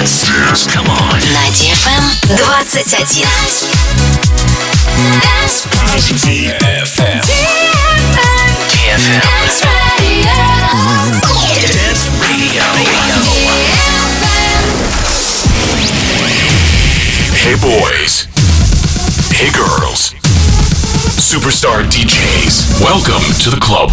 Dance. Dance. Come on. На DFM 21. Dance. DFM. DFM. Dance Radio. Dance Radio. Hey boys. Hey girls. Superstar DJs. Welcome to the club.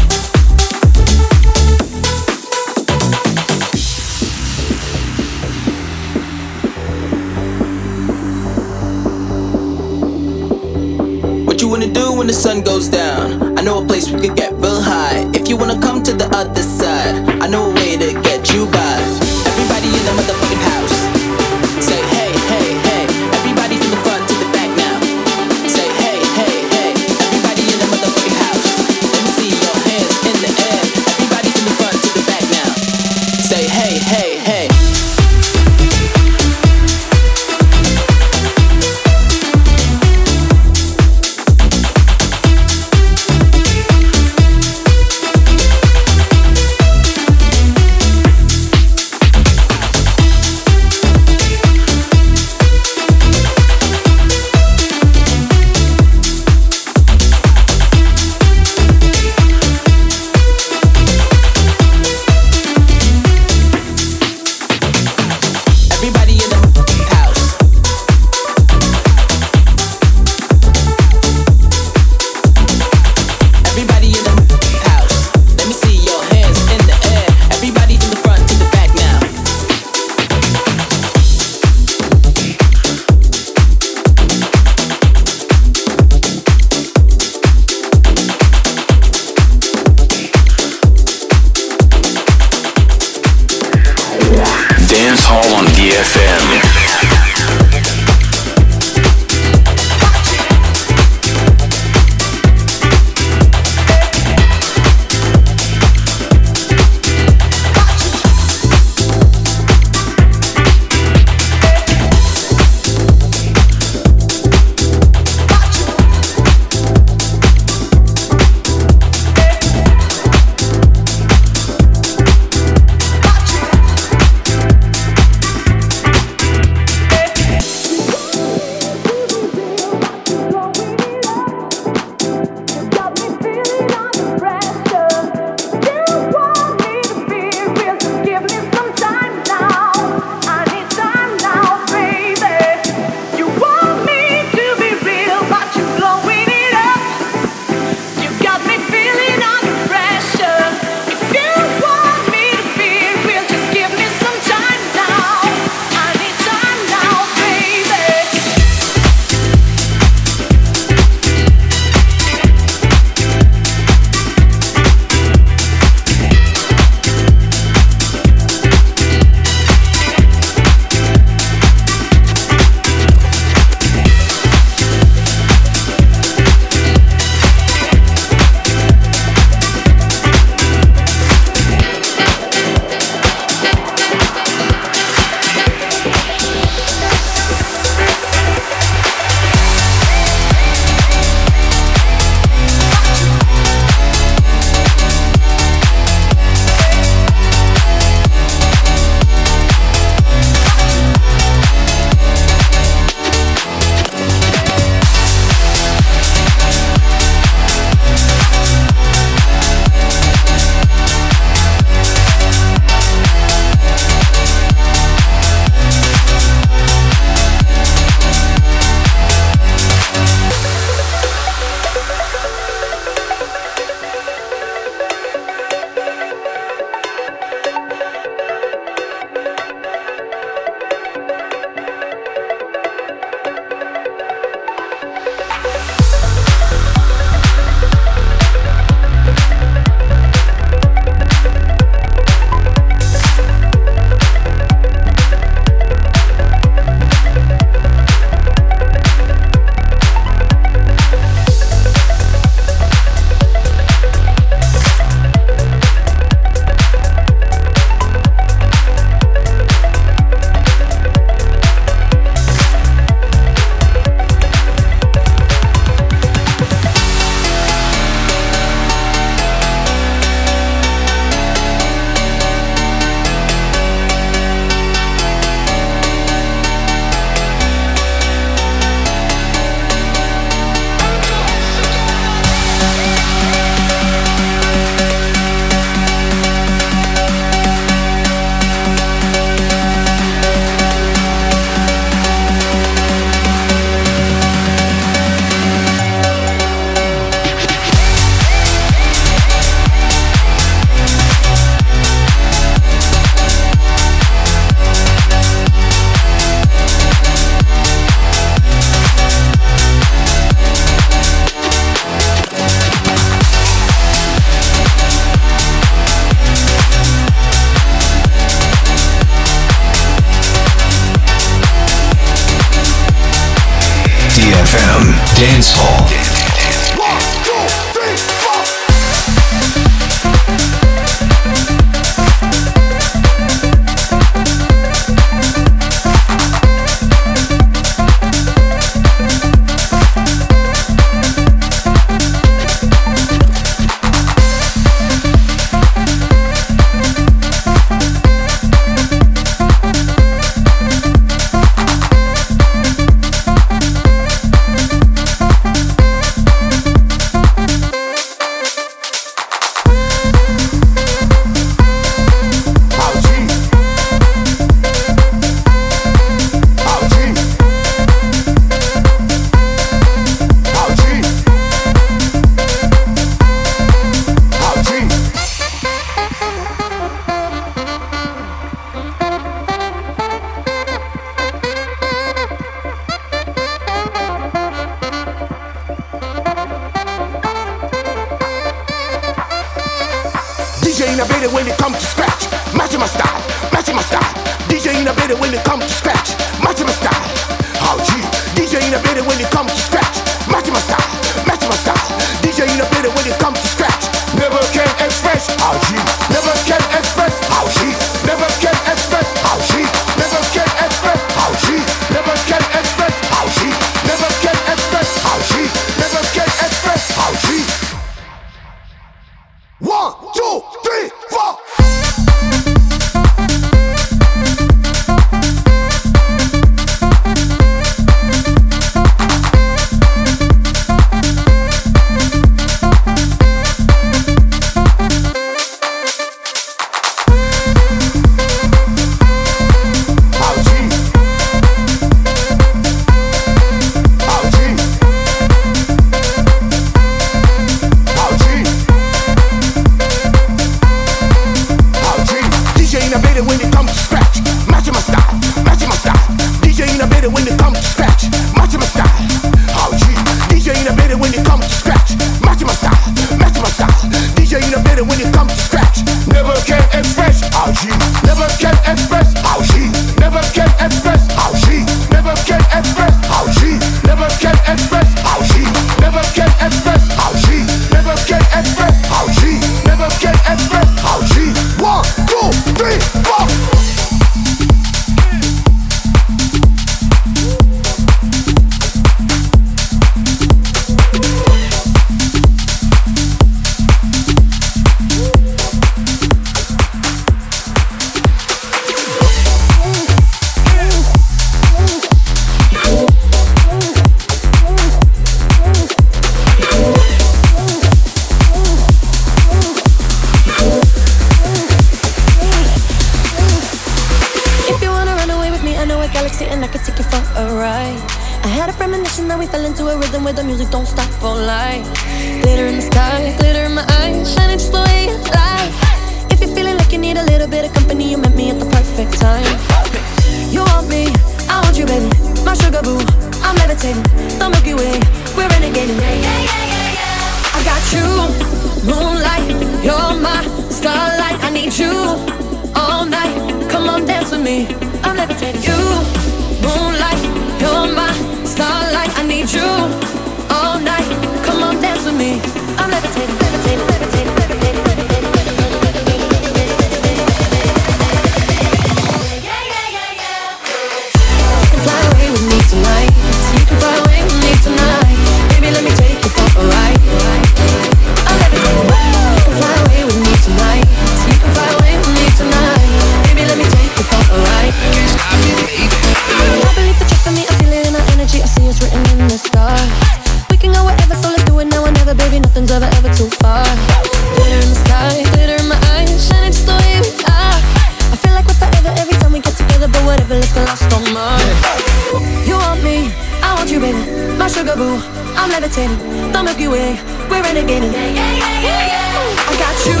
Sugar boo, I'm levitating. The Milky Way, we're renegading. Yeah, yeah, yeah, yeah, yeah. I got you,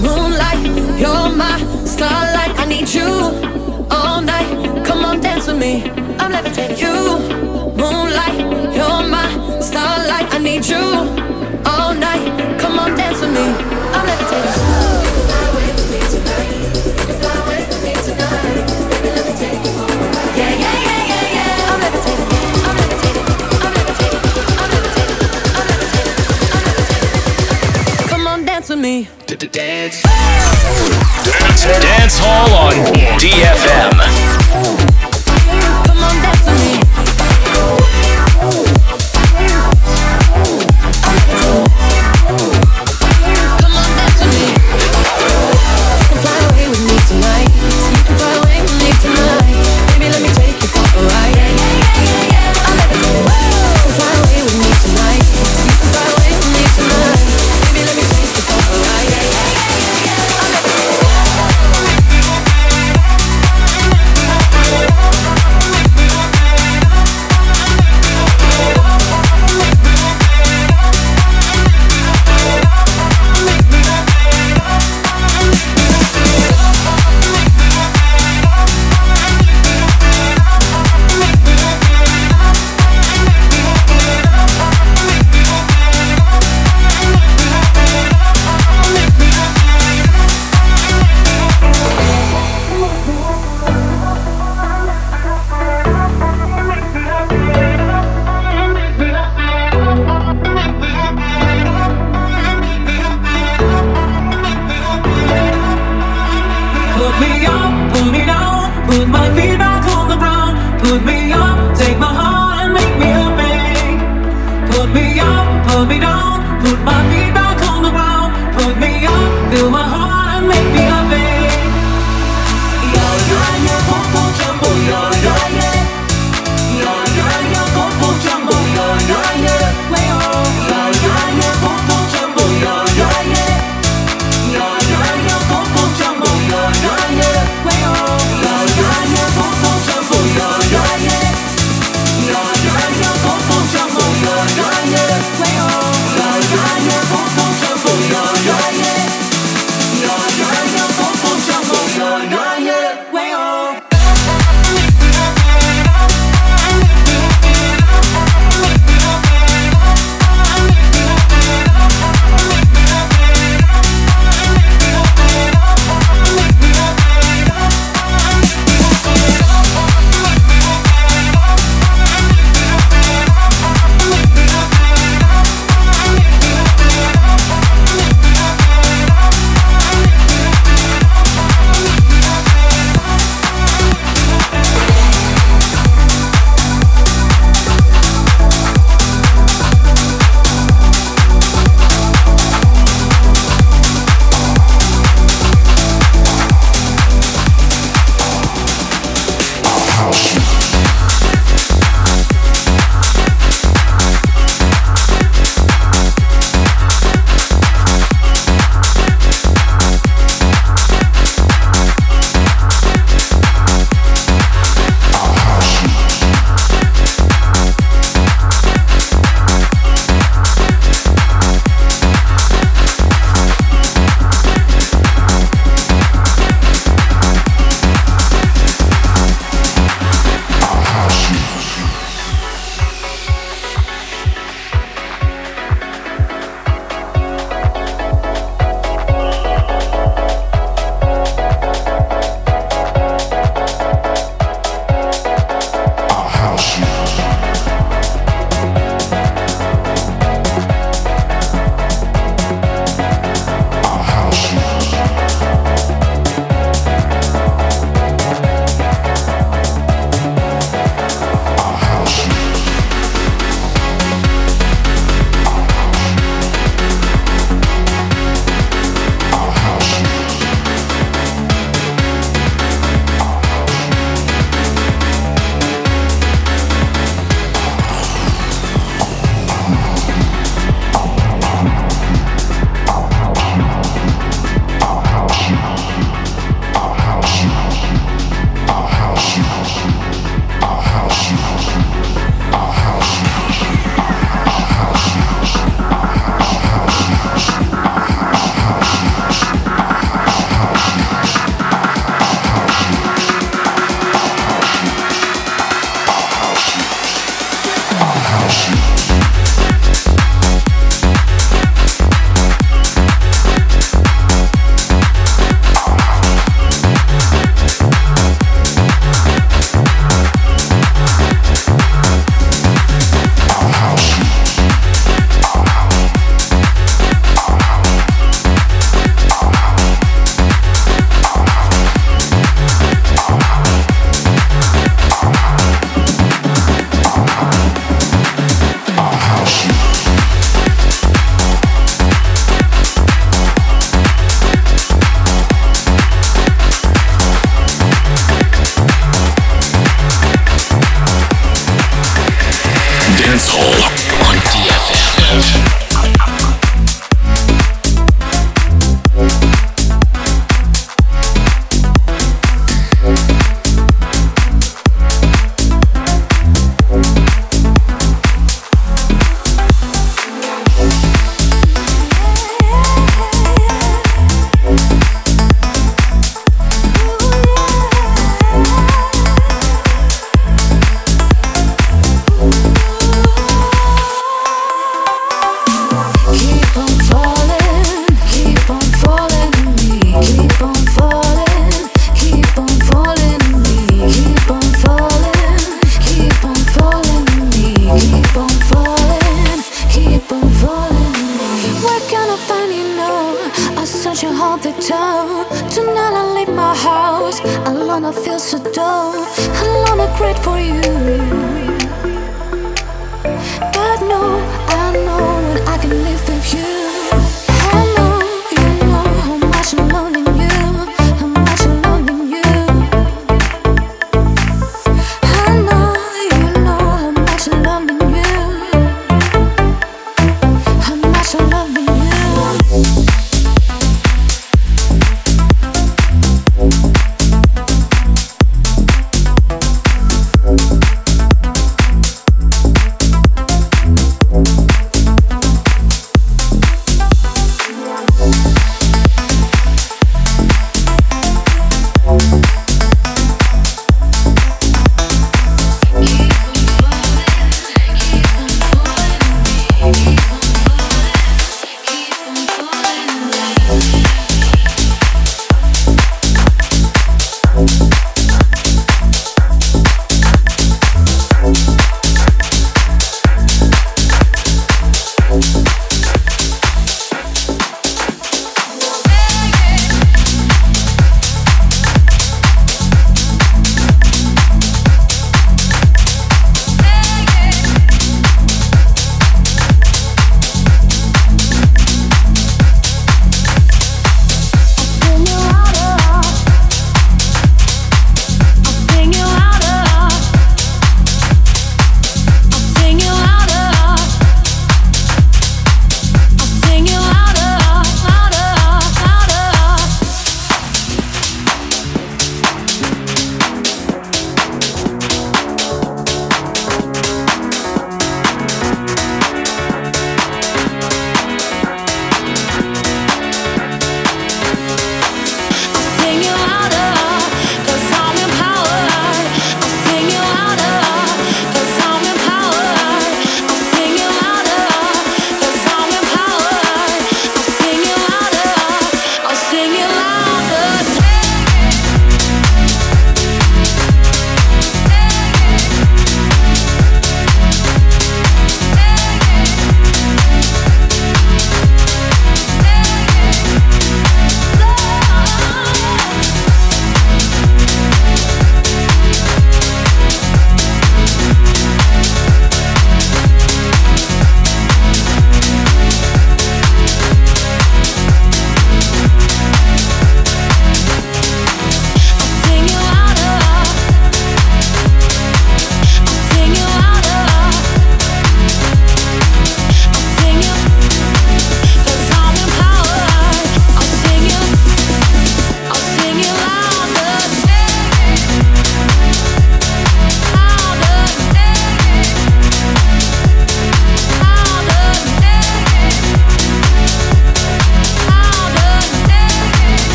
moonlight. You're my starlight. I need you all night. Come on, dance with me. I'm levitating. You, moonlight. You're my starlight. I need you. Dance. Dance Hall on DFM.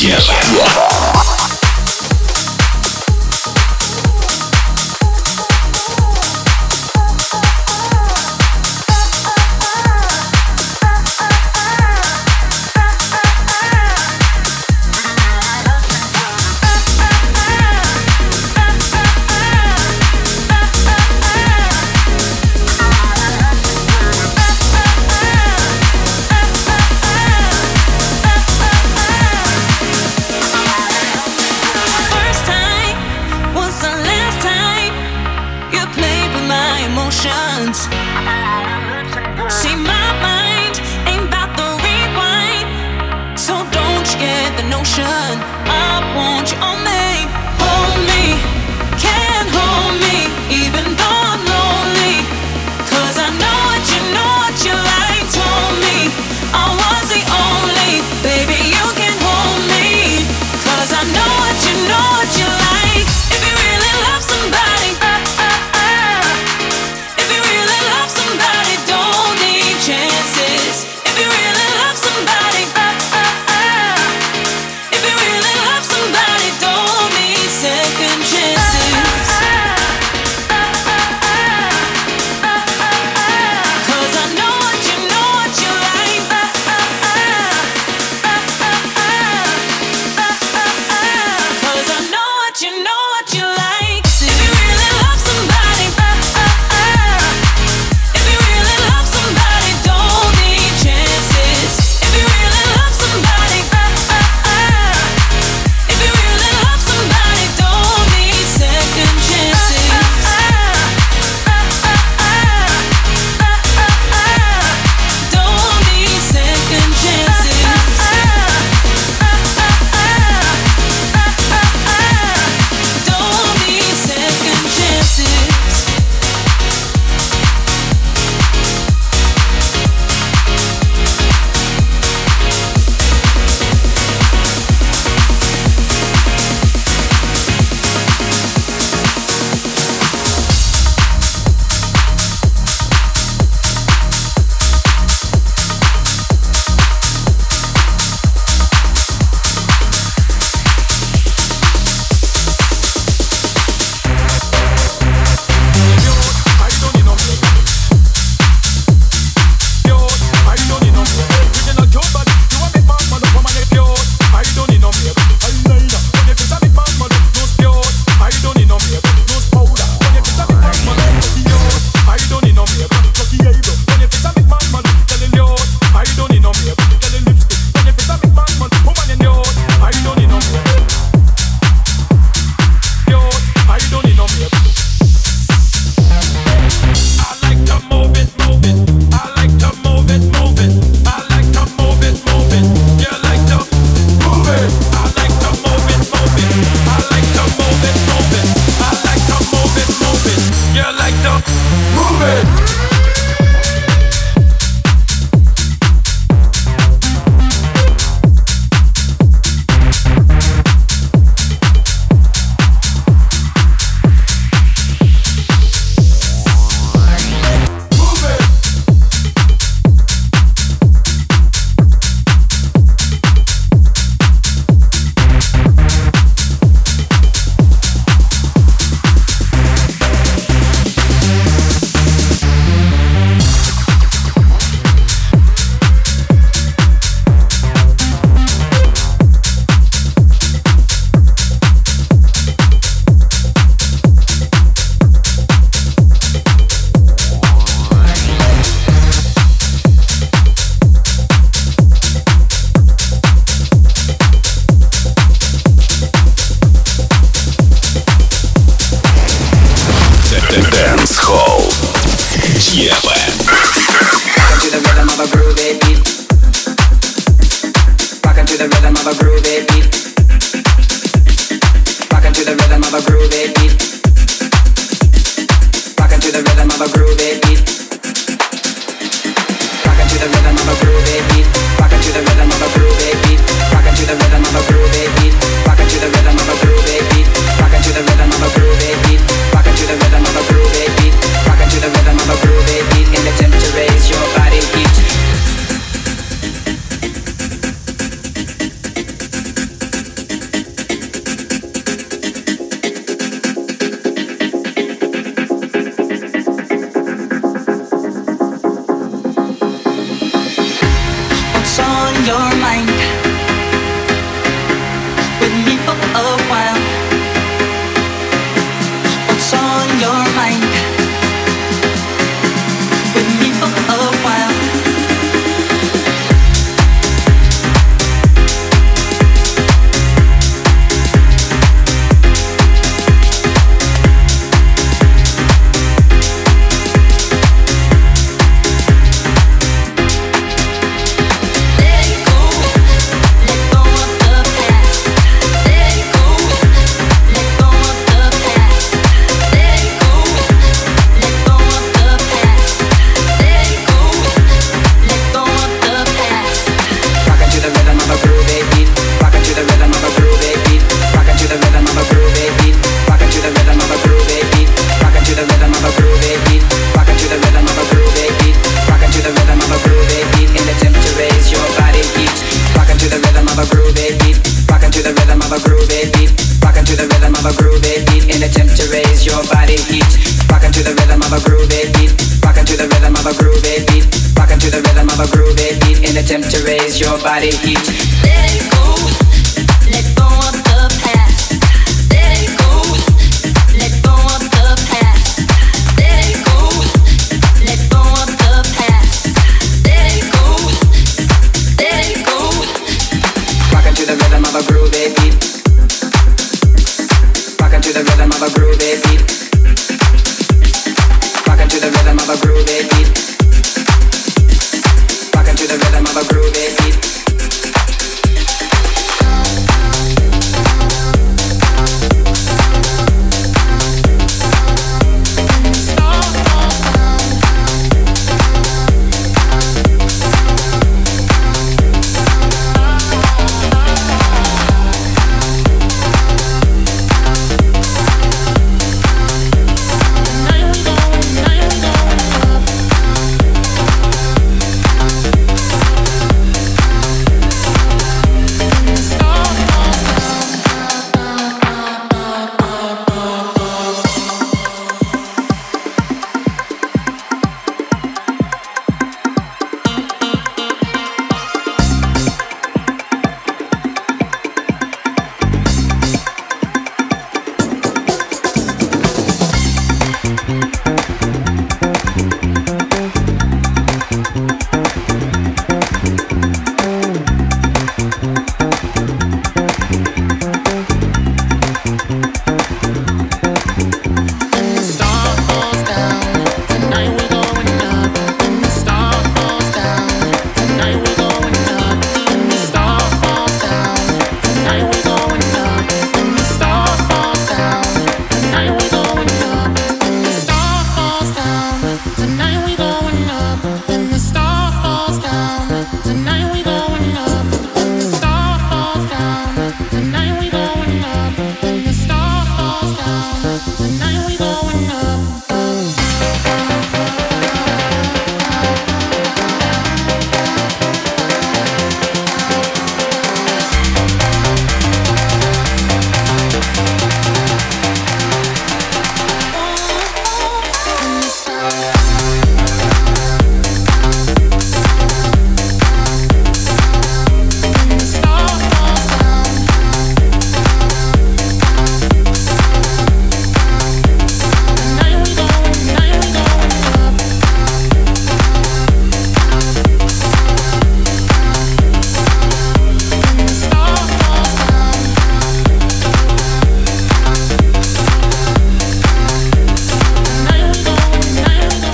血。